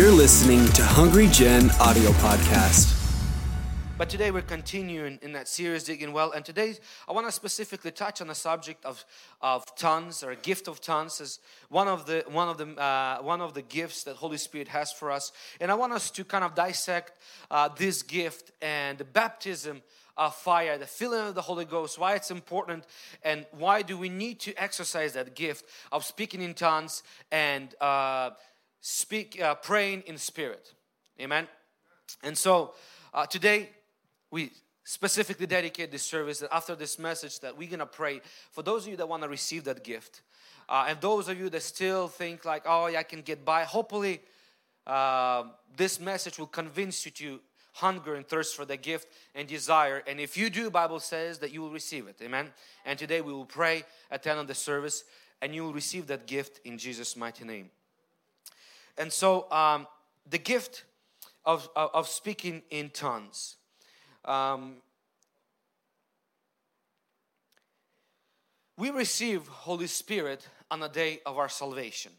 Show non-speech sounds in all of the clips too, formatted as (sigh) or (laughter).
You're listening to Hungry Gen Audio Podcast. But today we're continuing in that series, Digging Well. And today I want to specifically touch on the subject of, of tongues or gift of tongues as one of the one of the uh, one of the gifts that Holy Spirit has for us. And I want us to kind of dissect uh, this gift and the baptism of fire, the filling of the Holy Ghost, why it's important, and why do we need to exercise that gift of speaking in tongues and uh, speak uh, praying in spirit. Amen. And so uh, today we specifically dedicate this service that after this message that we're gonna pray for those of you that want to receive that gift uh, and those of you that still think like oh yeah, i can get by. Hopefully uh, this message will convince you to hunger and thirst for the gift and desire. And if you do bible says that you will receive it. Amen? And today we will pray at the end of the service and you will receive that gift in jesus mighty name and so um, the gift of, of, of speaking in tongues um, we receive Holy Spirit on the day of our salvation.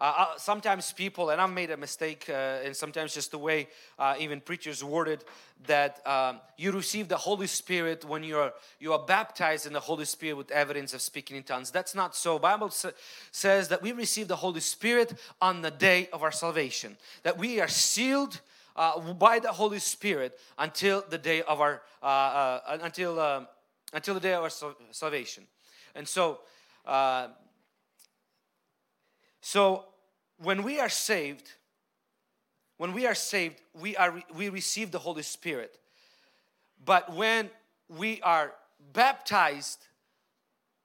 Uh, uh, sometimes people, and I've made a mistake, uh, and sometimes just the way uh, even preachers worded that um, you receive the Holy Spirit when you are you are baptized in the Holy Spirit with evidence of speaking in tongues. That's not so. Bible sa- says that we receive the Holy Spirit on the day of our salvation. That we are sealed uh, by the Holy Spirit until the day of our uh, until uh, until the day of our salvation. And so, so when we are saved, when we are saved, we are we receive the Holy Spirit. But when we are baptized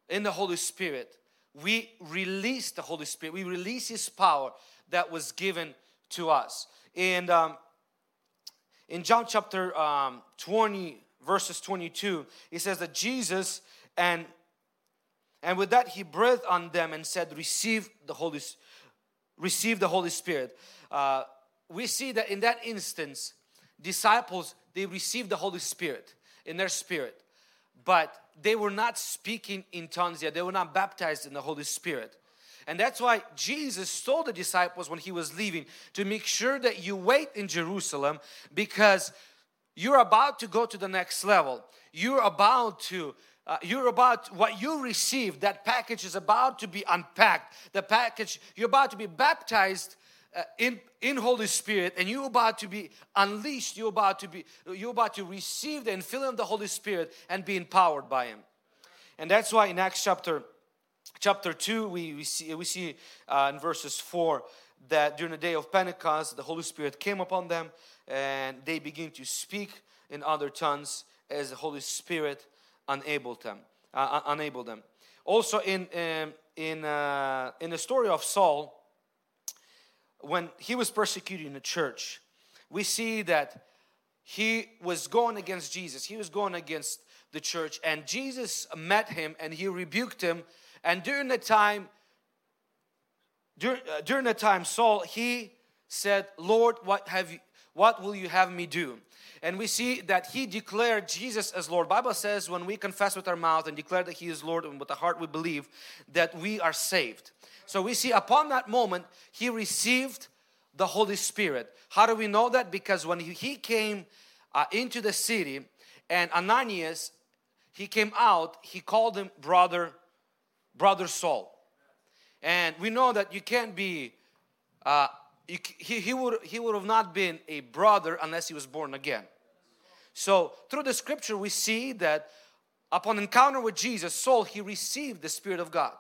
in the Holy Spirit, we release the Holy Spirit. We release His power that was given to us. And um, in John chapter um, 20, verses 22, it says that Jesus and and with that he breathed on them and said, "Receive the Holy, receive the Holy Spirit." Uh, we see that in that instance, disciples they received the Holy Spirit in their spirit, but they were not speaking in tongues yet. They were not baptized in the Holy Spirit. And that's why Jesus told the disciples when he was leaving to make sure that you wait in Jerusalem because you're about to go to the next level. You're about to uh, you're about what you received that package is about to be unpacked. The package you're about to be baptized uh, in in holy spirit and you're about to be unleashed. You're about to be you're about to receive the infilling of the holy spirit and be empowered by him. And that's why in acts chapter chapter 2, we, we see, we see uh, in verses 4 that during the day of Pentecost, the Holy Spirit came upon them and they begin to speak in other tongues as the Holy Spirit enabled them. Uh, enabled them. Also, in, um, in, uh, in the story of Saul, when he was persecuting the church, we see that he was going against Jesus, he was going against the church, and Jesus met him and he rebuked him and during the time, during, uh, during the time, Saul, he said, Lord, what have you, what will you have me do? And we see that he declared Jesus as Lord. Bible says when we confess with our mouth and declare that he is Lord and with the heart we believe that we are saved. So we see upon that moment he received the Holy Spirit. How do we know that? Because when he came uh, into the city and Ananias, he came out, he called him brother brother Saul. And we know that you can't be, uh, he, he, would, he would have not been a brother unless he was born again. So through the scripture, we see that upon encounter with Jesus, Saul, he received the Spirit of God.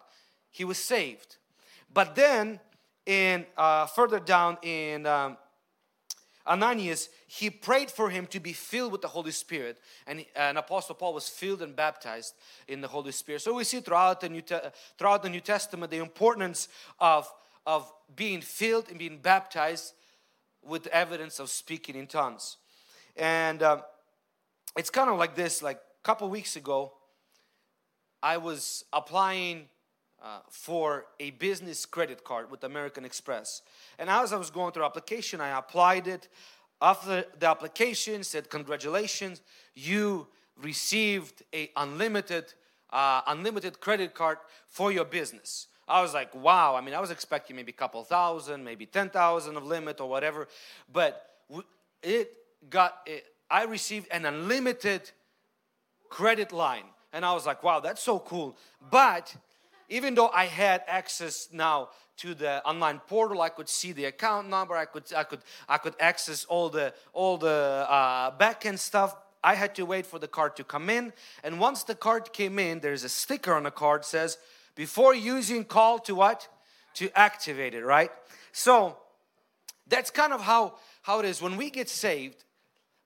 He was saved. But then, in uh, further down in um, Ananias, he prayed for him to be filled with the Holy Spirit. And, and Apostle Paul was filled and baptized in the Holy Spirit. So we see throughout the New, throughout the New Testament the importance of, of being filled and being baptized with evidence of speaking in tongues. And uh, it's kind of like this like a couple weeks ago, I was applying uh, for a business credit card with American Express. And as I was going through application, I applied it. After the application said, congratulations, you received a unlimited, uh, unlimited credit card for your business. I was like, wow. I mean, I was expecting maybe a couple thousand, maybe 10,000 of limit or whatever. But it got, it, I received an unlimited credit line. And I was like, wow, that's so cool. But even though I had access now to the online portal, I could see the account number, I could, I could, I could access all the, all the uh, backend stuff. I had to wait for the card to come in. And once the card came in, there's a sticker on the card says, before using call to what? To activate it, right? So that's kind of how, how it is. When we get saved,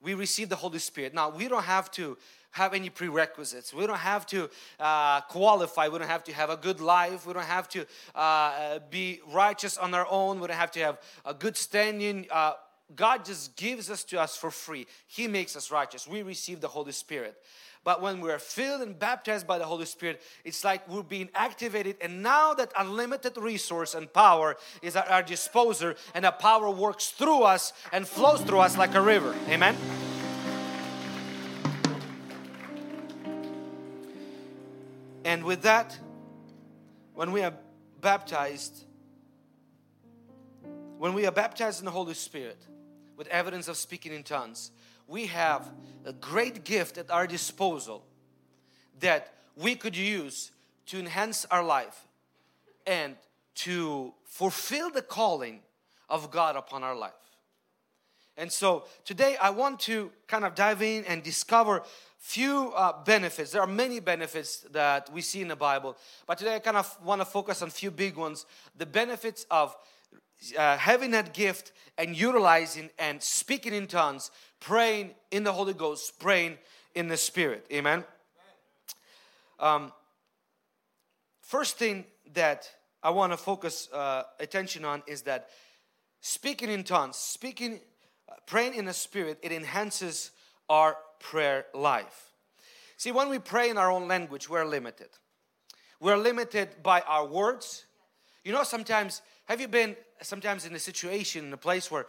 we receive the Holy Spirit. Now, we don't have to have any prerequisites. We don't have to uh, qualify. We don't have to have a good life. We don't have to uh, be righteous on our own. We don't have to have a good standing. Uh, God just gives us to us for free. He makes us righteous. We receive the Holy Spirit. But when we're filled and baptized by the Holy Spirit, it's like we're being activated. And now that unlimited resource and power is at our disposal, and that power works through us and flows through us like a river. Amen. And with that, when we are baptized, when we are baptized in the Holy Spirit with evidence of speaking in tongues, we have a great gift at our disposal that we could use to enhance our life and to fulfill the calling of God upon our life. And so today I want to kind of dive in and discover few uh, benefits. There are many benefits that we see in the Bible, but today I kind of want to focus on few big ones. The benefits of uh, having that gift and utilizing and speaking in tongues praying in the Holy Ghost, praying in the Spirit. Amen. Um, first thing that I want to focus uh, attention on is that speaking in tongues, speaking, uh, praying in the Spirit, it enhances our prayer life. See, when we pray in our own language, we're limited. We're limited by our words. You know, sometimes, have you been sometimes in a situation, in a place where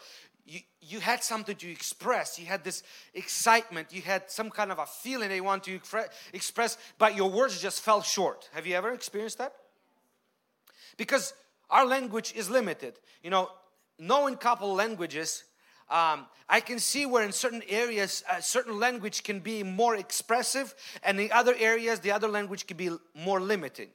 you, you had something to express. You had this excitement. You had some kind of a feeling they want to express, but your words just fell short. Have you ever experienced that? Because our language is limited. You know, knowing couple languages, um, I can see where in certain areas, a certain language can be more expressive, and in other areas, the other language can be more limiting.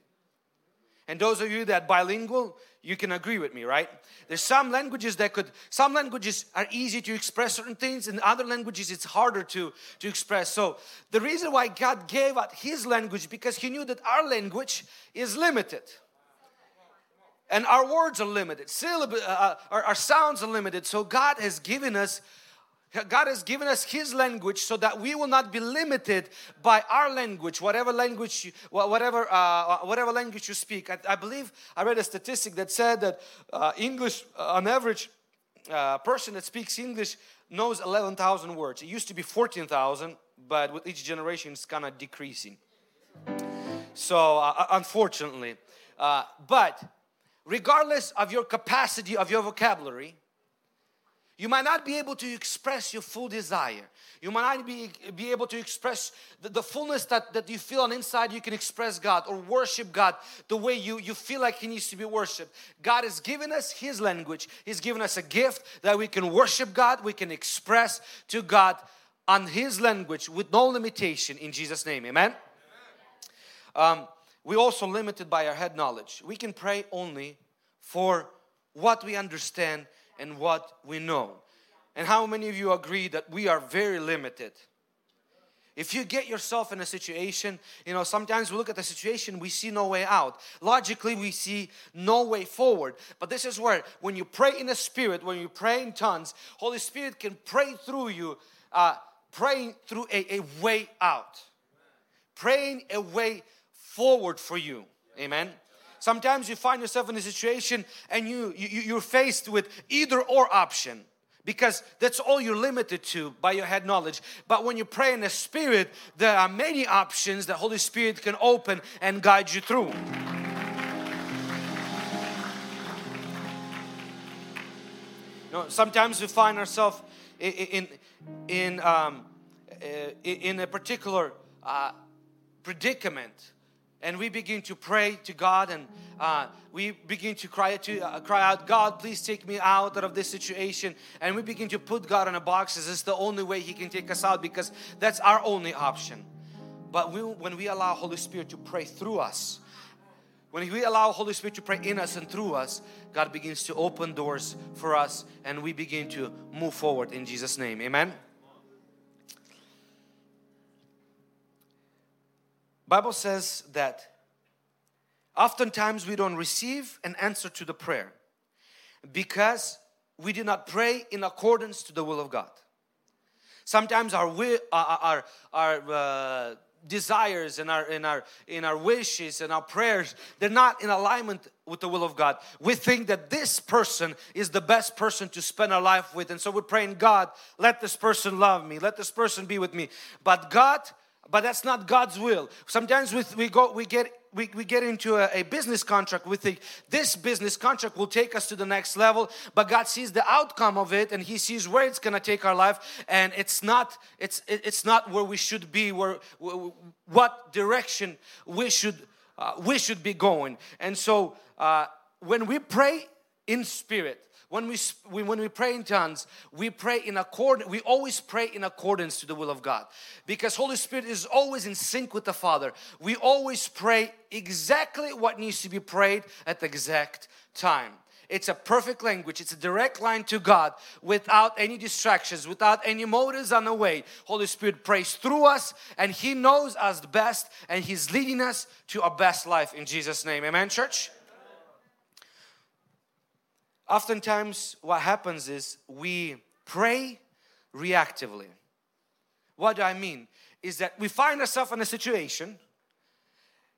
And those of you that bilingual, you can agree with me, right? There's some languages that could, some languages are easy to express certain things, and other languages it's harder to, to express. So the reason why God gave out His language because He knew that our language is limited. And our words are limited, syllable, uh, uh our, our sounds are limited. So God has given us God has given us His language so that we will not be limited by our language, whatever language, you, whatever uh, uh, whatever language you speak. I, I, believe I read a statistic that said that uh, English, uh, on average, uh, person that speaks English knows 11,000 words. It used to be 14,000, but with each generation, it's kind of decreasing. So, uh, unfortunately, but regardless of your capacity of your vocabulary you might not be able to express your full desire. You might not be, be able to express the, the fullness that, that you feel on inside. You can express God or worship God the way you, you feel like He needs to be worshiped. God has given us His language, He's given us a gift that we can worship God, we can express to God on His language with no limitation in Jesus' name. Amen. Um, we're also limited by our head knowledge. We can pray only for what we understand and what we know. And how many of you agree that we are very limited? If you get yourself in a situation, you know, sometimes we look at the situation, we see no way out. Logically, we see no way forward. But this is where, when you pray in the Spirit, when you pray in tongues, Holy Spirit can pray through you, uh, praying through a, a way out, praying a way forward for you. Amen. Sometimes you find yourself in a situation and you, you you're faced with either or option because that's all you're limited to by your head knowledge. But when you pray in the Spirit, there are many options that Holy Spirit can open and guide you through. You know, sometimes we find ourselves in in um, in a particular uh, predicament and we begin to pray to God and uh, we begin to cry to uh, cry out, God, please take me out of this situation. And we begin to put God in a box as it's the only way He can take us out because that's our only option. But we, when we allow Holy Spirit to pray through us, when we allow Holy Spirit to pray in us and through us, God begins to open doors for us and we begin to move forward in Jesus' name. Amen. Bible says that oftentimes we don't receive an answer to the prayer because we do not pray in accordance to the will of God. Sometimes our will, our our, uh, desires and our in our in our wishes and our prayers they're not in alignment with the will of God. We think that this person is the best person to spend our life with and so we're praying God let this person love me let this person be with me but God but that's not God's will. Sometimes we, we go, we get, we, we get into a, a, business contract. We think this business contract will take us to the next level, but God sees the outcome of it, and He sees where it's gonna take our life, and it's not, it's, it's not where we should be, where, what direction we should, uh, we should be going. And so, uh, when we pray in spirit, when we, when we pray in tongues, we pray in accord, we always pray in accordance to the will of God. Because Holy Spirit is always in sync with the Father. We always pray exactly what needs to be prayed at the exact time. It's a perfect language. It's a direct line to God without any distractions, without any motives on the way. Holy Spirit prays through us and He knows us best and He's leading us to our best life in Jesus' name. Amen, church? Oftentimes, what happens is we pray reactively. What do I mean? Is that we find ourselves in a situation,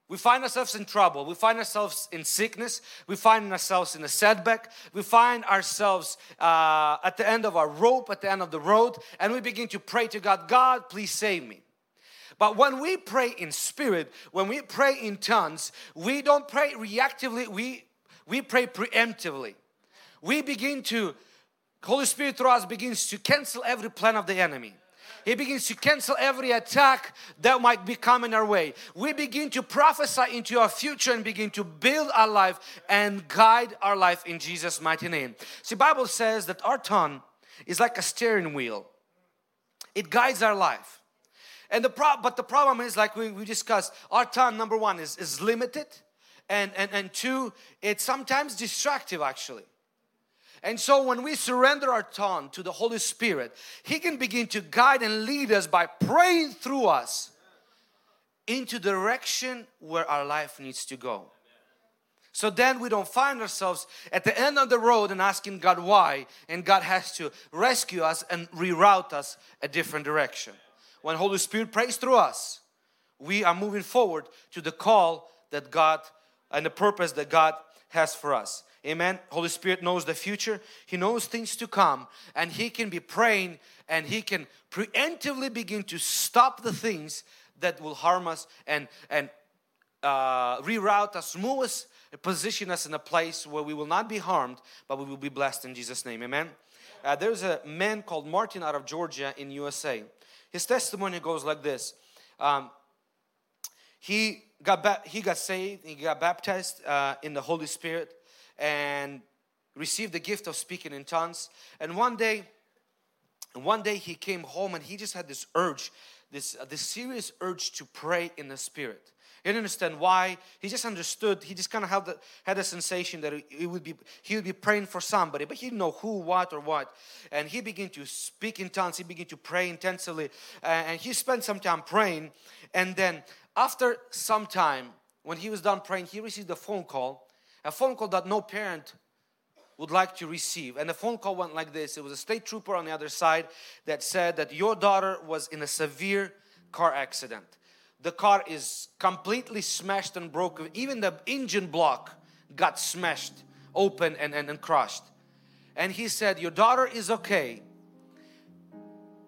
we find ourselves in trouble, we find ourselves in sickness, we find ourselves in a setback, we find ourselves uh, at the end of our rope, at the end of the road, and we begin to pray to God, God, please save me. But when we pray in spirit, when we pray in tongues, we don't pray reactively, we, we pray preemptively we begin to, Holy Spirit through us begins to cancel every plan of the enemy. He begins to cancel every attack that might be coming our way. We begin to prophesy into our future and begin to build our life and guide our life in Jesus' mighty name. See, Bible says that our tongue is like a steering wheel. It guides our life. And the pro- but the problem is like we, we discussed, our tongue number one is, is limited and, and, and two, it's sometimes destructive actually. And so when we surrender our tongue to the Holy Spirit, He can begin to guide and lead us by praying through us into the direction where our life needs to go. So then we don't find ourselves at the end of the road and asking God why, and God has to rescue us and reroute us a different direction. When Holy Spirit prays through us, we are moving forward to the call that God and the purpose that God has for us. Amen. Holy Spirit knows the future. He knows things to come and He can be praying and He can preemptively begin to stop the things that will harm us and, and uh, reroute us, move us, position us in a place where we will not be harmed, but we will be blessed in Jesus' name. Amen. Uh, there's a man called Martin out of Georgia in USA. His testimony goes like this. Um, he got he got saved. He got baptized uh, in the Holy Spirit and received the gift of speaking in tongues. And one day, one day he came home and he just had this urge, this, uh, this serious urge to pray in the spirit. He didn't understand why. He just understood. He just kind of had the, had a sensation that he would be he would be praying for somebody, but he didn't know who, what, or what. And he began to speak in tongues. He began to pray intensely, uh, and he spent some time praying. And then after some time, when he was done praying, he received a phone call a phone call that no parent would like to receive. And the phone call went like this it was a state trooper on the other side that said that your daughter was in a severe car accident. The car is completely smashed and broken, even the engine block got smashed open and, and, and crushed. And he said, Your daughter is okay.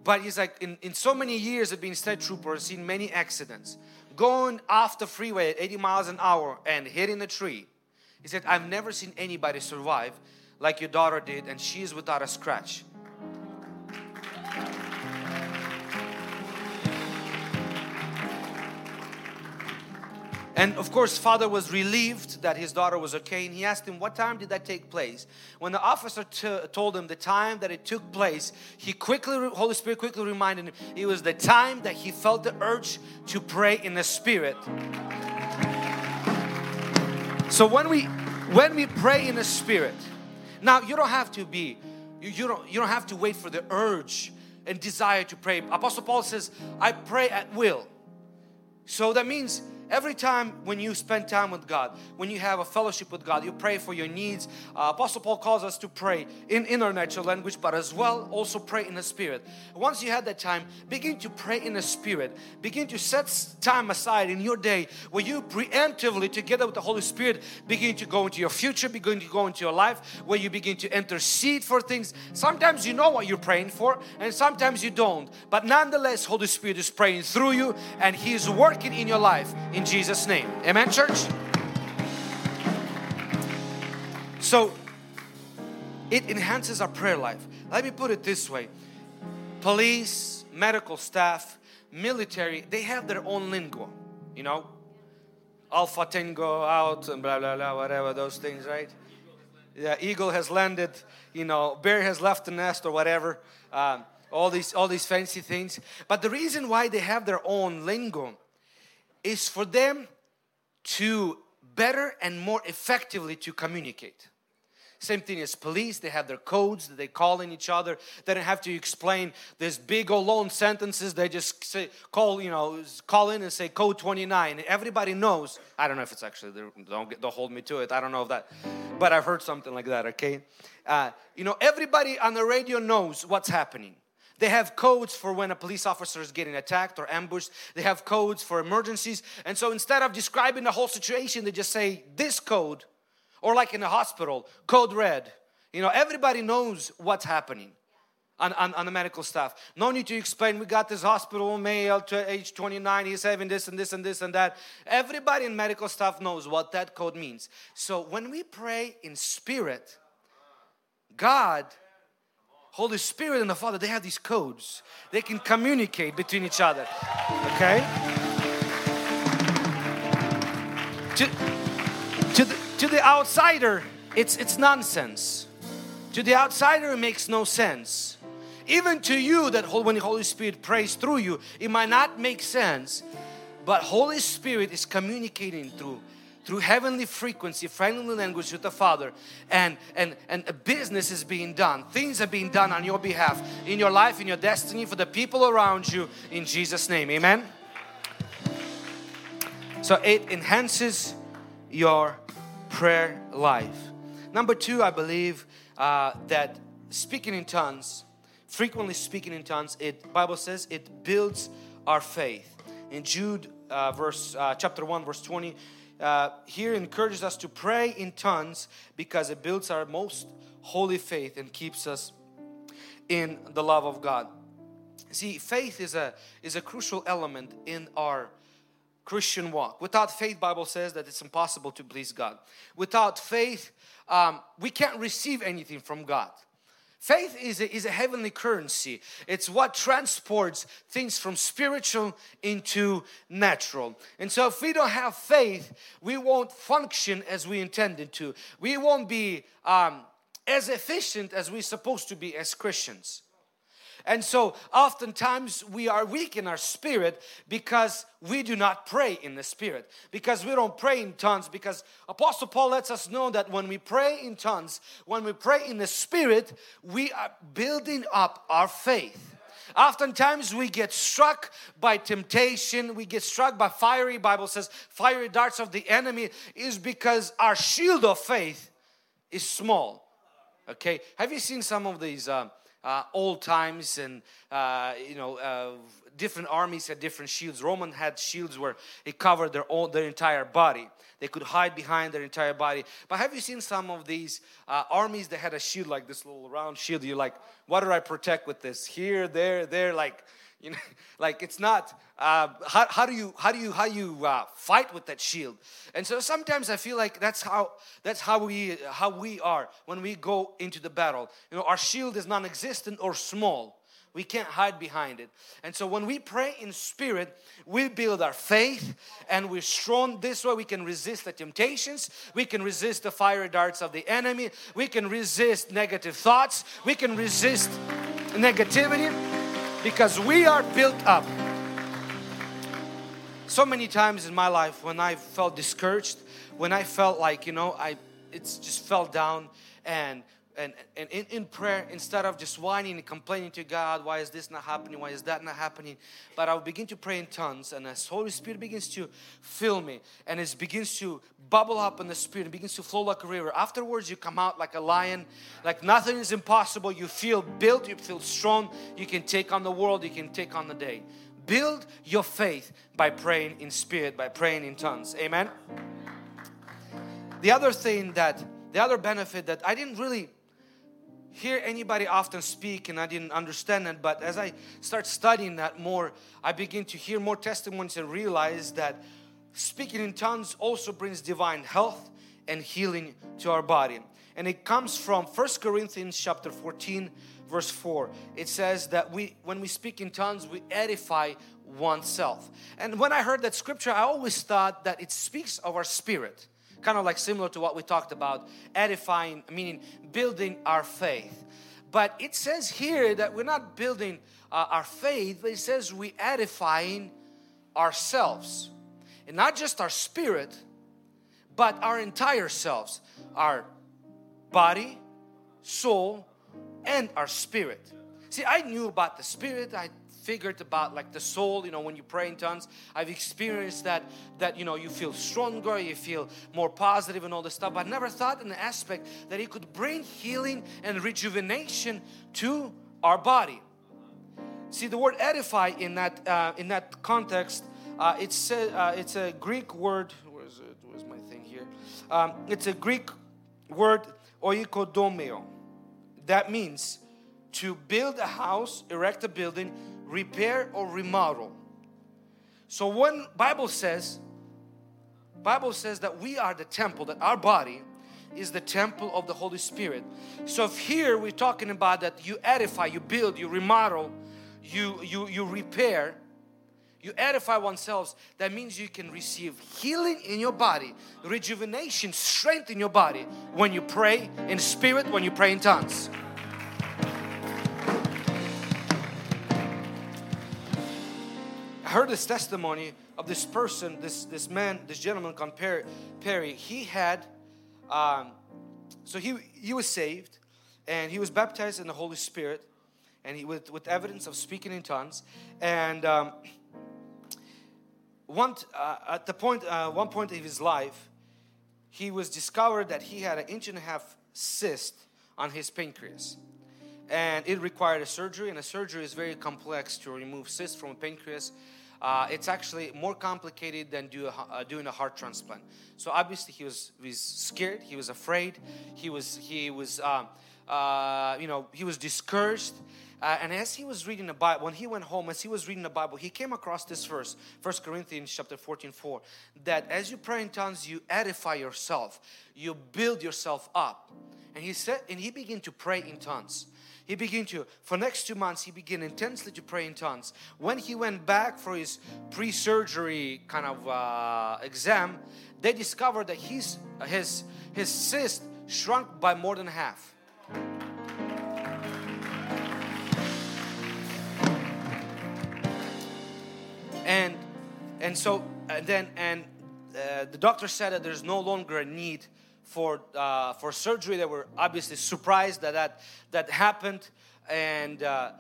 But he's like, in, in so many years of being state trooper, I've seen many accidents. Going off the freeway at 80 miles an hour and hitting a tree he said, I've never seen anybody survive like your daughter did, and she is without a scratch. And of course, father was relieved that his daughter was okay. And he asked him, What time did that take place? When the officer t- told him the time that it took place, he quickly, Holy Spirit quickly reminded him it was the time that he felt the urge to pray in the Spirit. So when we when we pray in the Spirit, now you don't have to be, you, you don't you don't have to wait for the urge and desire to pray. Apostle Paul says, I pray at will. So that means Every time when you spend time with God, when you have a fellowship with God, you pray for your needs. Uh, Apostle Paul calls us to pray in, in our natural language, but as well also pray in the Spirit. Once you have that time, begin to pray in the Spirit. Begin to set time aside in your day where you preemptively, together with the Holy Spirit, begin to go into your future, begin to go into your life, where you begin to intercede for things. Sometimes you know what you're praying for, and sometimes you don't. But nonetheless, Holy Spirit is praying through you, and He is working in your life Jesus' name. Amen, church? So, it enhances our prayer life. Let me put it this way police, medical staff, military, they have their own lingo, you know? Alpha Tango out and blah blah blah, whatever those things, right? Yeah, eagle has landed, you know, bear has left the nest or whatever. Um, all these all these fancy things. But the reason why they have their own lingo is for them to better and more effectively to communicate. Same thing as police, they have their codes that they call in each other. They don't have to explain this big old long sentences. They just say, call, you know, call in and say code 29. Everybody knows. I don't know if it's actually, don't, get, don't hold me to it. I don't know if that, but I've heard something like that, okay? Uh, you know, everybody on the radio knows what's happening. They have codes for when a police officer is getting attacked or ambushed. They have codes for emergencies. And so instead of describing the whole situation, they just say this code, or like in a hospital, code red. You know, everybody knows what's happening. On, on, on, the medical staff. No need to explain, we got this hospital male to age 29, he's having this and this and this and that. Everybody in medical staff knows what that code means. So when we pray in spirit, God Holy Spirit and the Father, they have these codes. They can communicate between each other. Okay? To, to, the, to the outsider, it's, it's nonsense. To the outsider, it makes no sense. Even to you, that when the Holy Spirit prays through you, it might not make sense, but Holy Spirit is communicating through through heavenly frequency, friendly language with the Father, and, and, and business is being done. Things are being done on your behalf, in your life, in your destiny, for the people around you, in Jesus' name. Amen. So it enhances your prayer life. Number two, I believe uh, that speaking in tongues, frequently speaking in tongues, it Bible says it builds our faith. In Jude, uh, verse uh, chapter one, verse twenty, uh, here encourages us to pray in tongues because it builds our most holy faith and keeps us in the love of God. See, faith is a is a crucial element in our Christian walk. Without faith, Bible says that it's impossible to please God. Without faith, um, we can't receive anything from God. Faith is a, is a heavenly currency. It's what transports things from spiritual into natural. And so, if we don't have faith, we won't function as we intended to. We won't be um, as efficient as we're supposed to be as Christians. And so oftentimes we are weak in our spirit because we do not pray in the spirit, because we don't pray in tongues. Because Apostle Paul lets us know that when we pray in tongues, when we pray in the spirit, we are building up our faith. Oftentimes we get struck by temptation, we get struck by fiery, Bible says, fiery darts of the enemy is because our shield of faith is small. Okay, have you seen some of these uh, uh, old times and uh, you know uh, different armies had different shields. Roman had shields where it covered their their entire body. They could hide behind their entire body. But have you seen some of these uh, armies that had a shield like this little round shield? You're like what do i protect with this? Here there there like you know (laughs) like it's not uh, how, how do you how do you how you uh, fight with that shield? And so sometimes i feel like that's how that's how we how we are when we go into the battle. You know our shield is non-existent or small. We can't hide behind it. And so when we pray in spirit, we build our faith and we're strong. This way we can resist the temptations, we can resist the fiery darts of the enemy, we can resist negative thoughts, we can resist negativity because we are built up. So many times in my life when I felt discouraged, when I felt like, you know, I it's just fell down and and, and in, in prayer, instead of just whining and complaining to God, why is this not happening? Why is that not happening? But I will begin to pray in tongues, and as Holy Spirit begins to fill me, and it begins to bubble up in the Spirit, it begins to flow like a river. Afterwards, you come out like a lion, like nothing is impossible. You feel built, you feel strong. You can take on the world, you can take on the day. Build your faith by praying in spirit, by praying in tongues. Amen. The other thing that, the other benefit that I didn't really hear anybody often speak and I didn't understand it, but as I start studying that more, I begin to hear more testimonies and realize that speaking in tongues also brings divine health and healing to our body. And it comes from First Corinthians chapter 14 verse 4. It says that we when we speak in tongues we edify oneself. And when I heard that scripture I always thought that it speaks of our spirit kind of like similar to what we talked about edifying meaning building our faith. But it says here that we're not building uh, our faith but it says we edifying ourselves. And not just our spirit but our entire selves our body soul and our spirit. See i knew about the spirit. I figured about like the soul you know when you pray in tongues. I've experienced that that you know you feel stronger you feel more positive and all this stuff. But I never thought in the aspect that it could bring healing and rejuvenation to our body. See the word edify in that uh, in that context uh, it's a, uh, it's a greek word. Where's it? Where's my thing here? Um, it's a greek word oikodomeo. That means to build a house erect a building repair or remodel. So when Bible says, Bible says that we are the temple, that our body is the temple of the Holy Spirit. So if here we're talking about that you edify, you build, you remodel, you you you repair, you edify oneself, that means you can receive healing in your body, rejuvenation, strength in your body when you pray in spirit, when you pray in tongues. I heard this testimony of this person, this this man, this gentleman called Perry. He had, um, so he he was saved, and he was baptized in the Holy Spirit, and he with with evidence of speaking in tongues, and um, one uh, at the point uh, one point of his life, he was discovered that he had an inch and a half cyst on his pancreas. And it required a surgery and a surgery is very complex to remove cysts from a pancreas uh, it's actually more complicated than do a, uh, doing a heart transplant. So obviously he was, he was scared, he was afraid, he was he was uh, uh, you know he was discouraged. Uh, and as he was reading the Bible, when he went home, as he was reading the Bible, he came across this verse, 1 Corinthians chapter 14, 4, that as you pray in tongues, you edify yourself, you build yourself up. And he said, and he began to pray in tongues. He began to, for next two months, he began intensely to pray in tongues. When he went back for his pre-surgery kind of uh, exam, they discovered that his, his, his cyst shrunk by more than half. And, and so, and then, and uh, the doctor said that there's no longer a need for, uh, for surgery. They were obviously surprised that that, that happened. And uh,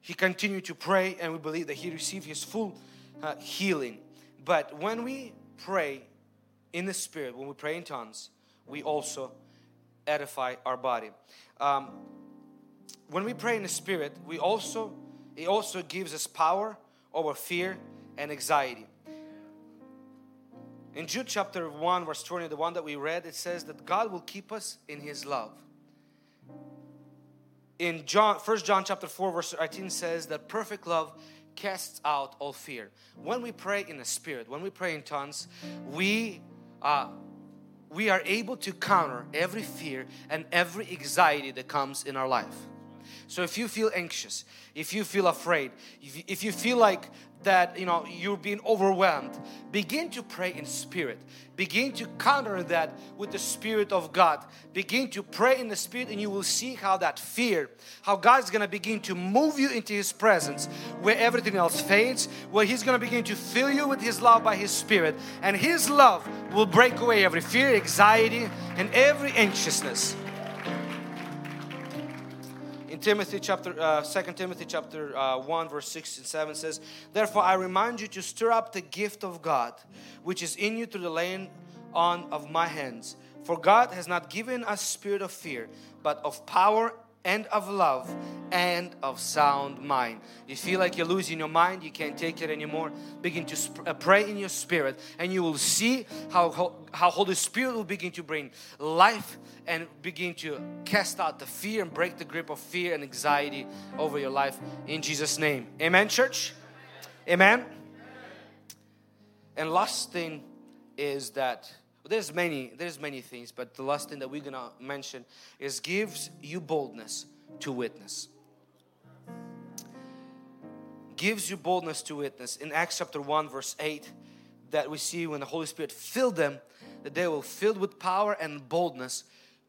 he continued to pray, and we believe that he received his full uh, healing. But when we pray in the Spirit, when we pray in tongues, we also edify our body. Um, when we pray in the Spirit, we also it also gives us power over fear and anxiety. In Jude chapter 1, verse 20, the one that we read, it says that God will keep us in His love. In John, 1 John chapter 4, verse 18 says that perfect love casts out all fear. When we pray in the Spirit, when we pray in tongues, we uh, we are able to counter every fear and every anxiety that comes in our life. So if you feel anxious, if you feel afraid, if you, feel like that you know you're being overwhelmed begin to pray in spirit. Begin to counter that with the spirit of god. Begin to pray in the spirit and you will see how that fear how god's gonna begin to move you into his presence where everything else fades where he's gonna begin to fill you with his love by his spirit. And his love will break away every fear anxiety and every anxiousness Timothy chapter, uh, 2 Timothy chapter uh, 1 verse 6 and 7 says, Therefore I remind you to stir up the gift of God, which is in you through the laying on of my hands. For God has not given us spirit of fear, but of power and of love and of sound mind. You feel like you're losing your mind, you can't take it anymore. Begin to sp- uh, pray in your spirit, and you will see how, how Holy Spirit will begin to bring life and begin to cast out the fear and break the grip of fear and anxiety over your life in Jesus' name. Amen, church? Amen. And last thing is that there's many there's many things but the last thing that we're gonna mention is gives you boldness to witness. Gives you boldness to witness. In acts chapter 1 verse 8 that we see when the holy spirit filled them that they were filled with power and boldness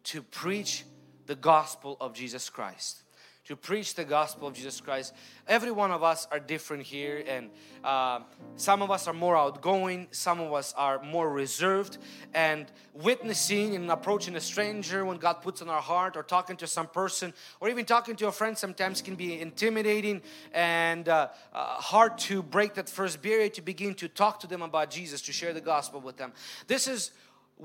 to preach the gospel of jesus christ to preach the gospel of Jesus Christ. Every one of us are different here, and uh, some of us are more outgoing, some of us are more reserved. And witnessing and approaching a stranger when God puts on our heart, or talking to some person, or even talking to a friend sometimes can be intimidating and uh, uh, hard to break that first barrier to begin to talk to them about Jesus, to share the gospel with them. This is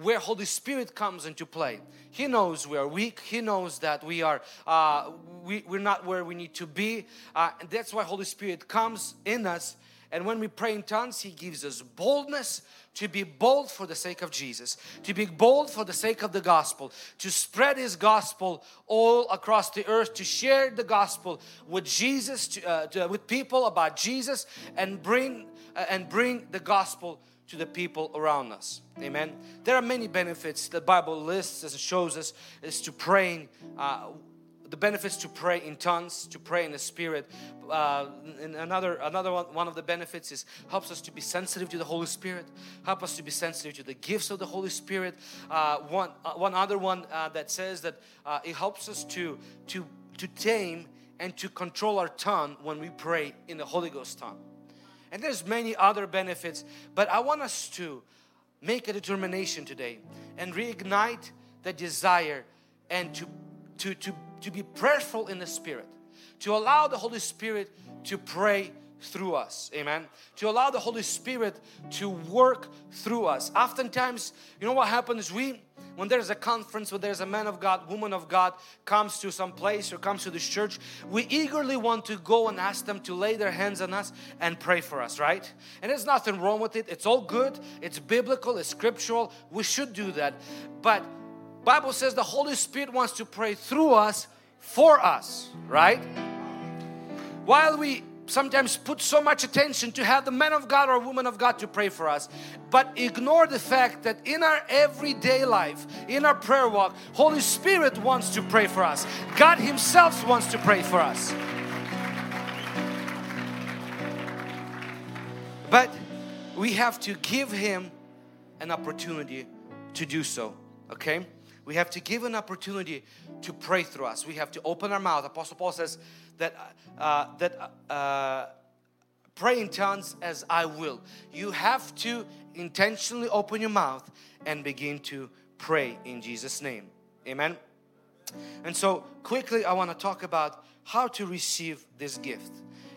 where Holy Spirit comes into play. He knows we are weak. He knows that we are uh, we, we're not where we need to be. Uh, and that's why Holy Spirit comes in us. And when we pray in tongues, He gives us boldness to be bold for the sake of Jesus, to be bold for the sake of the gospel, to spread His gospel all across the earth, to share the gospel with Jesus, to, uh, to, with people about Jesus, and bring uh, and bring the gospel to the people around us. Amen. There are many benefits the Bible lists as it shows us is to praying. Uh, the benefits to pray in tongues, to pray in the Spirit. Uh, and another another one, one of the benefits is helps us to be sensitive to the Holy Spirit. Help us to be sensitive to the gifts of the Holy Spirit. Uh, one uh, one other one uh, that says that uh, it helps us to to to tame and to control our tongue when we pray in the Holy Ghost tongue and there's many other benefits but i want us to make a determination today and reignite the desire and to to to, to be prayerful in the spirit to allow the holy spirit to pray through us. Amen. To allow the holy spirit to work through us. Oftentimes you know what happens? We when there's a conference, when there's a man of God, woman of God comes to some place or comes to this church, we eagerly want to go and ask them to lay their hands on us and pray for us, right? And there's nothing wrong with it. It's all good. It's biblical. It's scriptural. We should do that. But Bible says the Holy Spirit wants to pray through us for us, right? While we sometimes put so much attention to have the man of God or woman of God to pray for us, but ignore the fact that in our everyday life, in our prayer walk, Holy Spirit wants to pray for us. God Himself wants to pray for us. But we have to give Him an opportunity to do so, okay? We have to give an opportunity to pray through us. We have to open our mouth. Apostle Paul says, that uh, that uh, pray in tongues as I will. You have to intentionally open your mouth and begin to pray in Jesus' name. Amen. And so, quickly, I want to talk about how to receive this gift.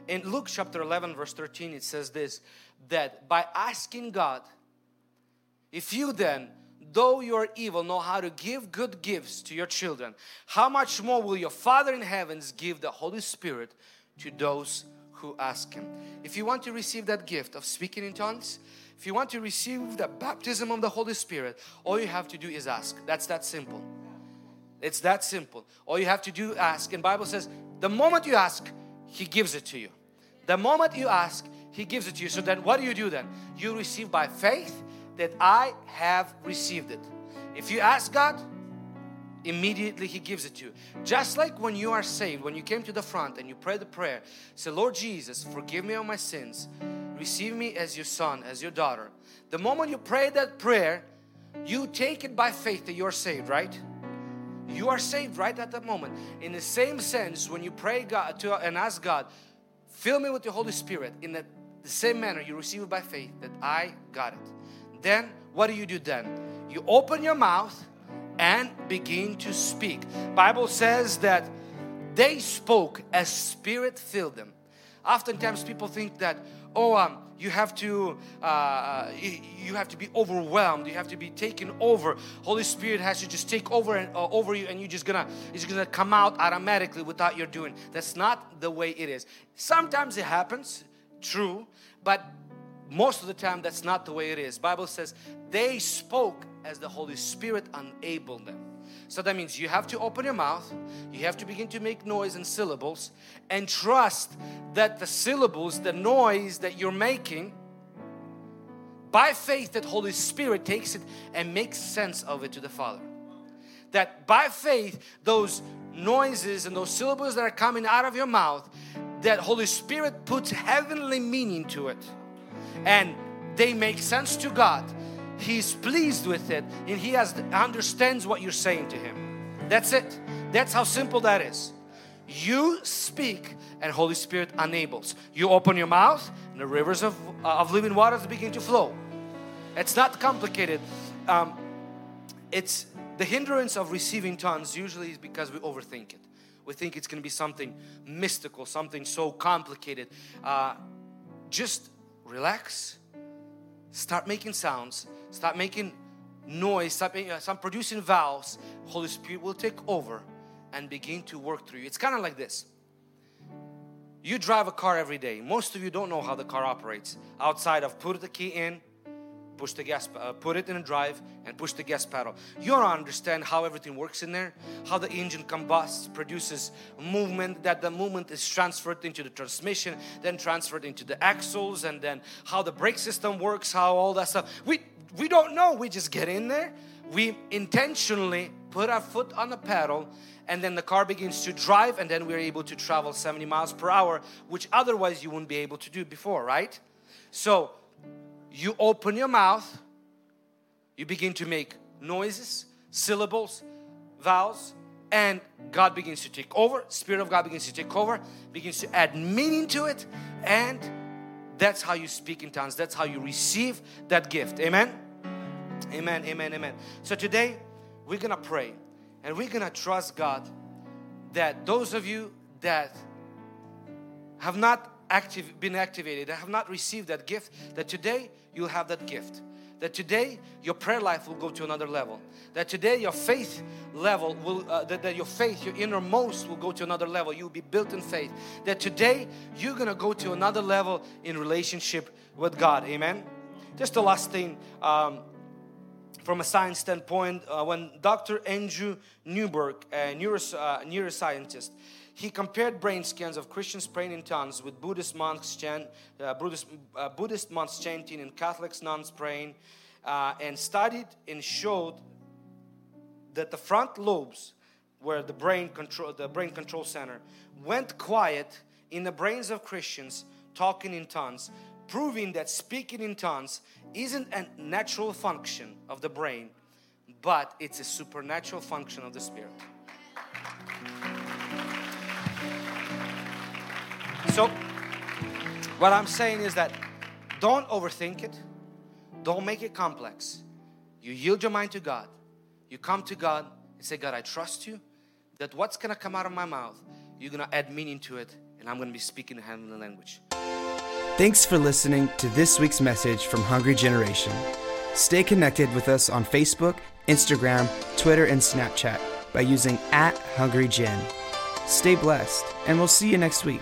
In Luke chapter 11, verse 13, it says this that by asking God, if you then though you are evil, know how to give good gifts to your children, how much more will your Father in heavens give the Holy Spirit to those who ask Him? If you want to receive that gift of speaking in tongues, if you want to receive the baptism of the Holy Spirit, all you have to do is ask. That's that simple. It's that simple. All you have to do ask. And Bible says, the moment you ask, He gives it to you. The moment you ask, He gives it to you. So then what do you do then? You receive by faith that I have received it. If you ask God, immediately he gives it to you. Just like when you are saved when you came to the front and you pray the prayer say lord jesus forgive me of my sins. Receive me as your son as your daughter. The moment you pray that prayer you take it by faith that you're saved right? You are saved right at that moment. In the same sense when you pray god to and ask god fill me with the holy spirit in the, the same manner you receive it by faith that i got it then what do you do then? You open your mouth and begin to speak. Bible says that they spoke as Spirit filled them. Oftentimes people think that, oh, um, you have to uh, you have to be overwhelmed. You have to be taken over. Holy spirit has to just take over and uh, over you and you're just gonna it's gonna come out automatically without your doing. That's not the way it is. Sometimes it happens true but most of the time that's not the way it is bible says they spoke as the Holy Spirit enabled them. So that means you have to open your mouth, you have to begin to make noise and syllables, and trust that the syllables, the noise that you're making, by faith, that Holy Spirit takes it and makes sense of it to the Father. That by faith, those noises and those syllables that are coming out of your mouth, that Holy Spirit puts heavenly meaning to it, and they make sense to God He's pleased with it and He has understands what you're saying to Him. That's it. That's how simple that is. You speak and Holy Spirit enables. You open your mouth and the rivers of, of living waters begin to flow. It's not complicated. Um, it's the hindrance of receiving tongues usually is because we overthink it. We think it's going to be something mystical, something so complicated. Uh, just relax, start making sounds, start making noise, start, making, uh, start producing vowels, Holy Spirit will take over and begin to work through you. It's kind of like this. You drive a car every day. Most of you don't know how the car operates outside of put the key in, push the gas, uh, put it in a drive, and push the gas pedal. You don't understand how everything works in there, how the engine combusts, produces movement, that the movement is transferred into the transmission, then transferred into the axles, and then how the brake system works, how all that stuff. We we don't know. We just get in there. We intentionally put our foot on the pedal and then the car begins to drive and then we're able to travel 70 miles per hour which otherwise you wouldn't be able to do before right so you open your mouth, you begin to make noises, syllables, vowels, and God begins to take over. Spirit of God begins to take over, begins to add meaning to it, and that's how you speak in tongues. That's how you receive that gift. Amen. Amen. Amen. Amen. So today we're gonna pray and we're gonna trust God that those of you that have not active, been activated, that have not received that gift, that today you'll have that gift. That today your prayer life will go to another level. That today your faith level will, uh, that, that your faith, your innermost will go to another level. You'll be built in faith. That today you're gonna go to another level in relationship with God. Amen. Just the last thing. Um, from a science standpoint, uh, when Dr. Andrew Newberg, a neuros, uh, neuroscientist, he compared brain scans of Christians praying in tongues with Buddhist monks, uh, Buddhist, uh, Buddhist monks chanting and Catholics nuns praying, uh, and studied and showed that the front lobes, where the brain control, the brain control center, went quiet in the brains of Christians talking in tongues, proving that speaking in tongues isn't a natural function of the brain, but it's a supernatural function of the spirit. So, what I'm saying is that don't overthink it, don't make it complex. You yield your mind to God, you come to God and say, God, I trust you that what's gonna come out of my mouth, you're gonna add meaning to it, and I'm gonna be speaking the heavenly language. Thanks for listening to this week's message from Hungry Generation. Stay connected with us on Facebook, Instagram, Twitter, and Snapchat by using at Hungry Gen. Stay blessed, and we'll see you next week.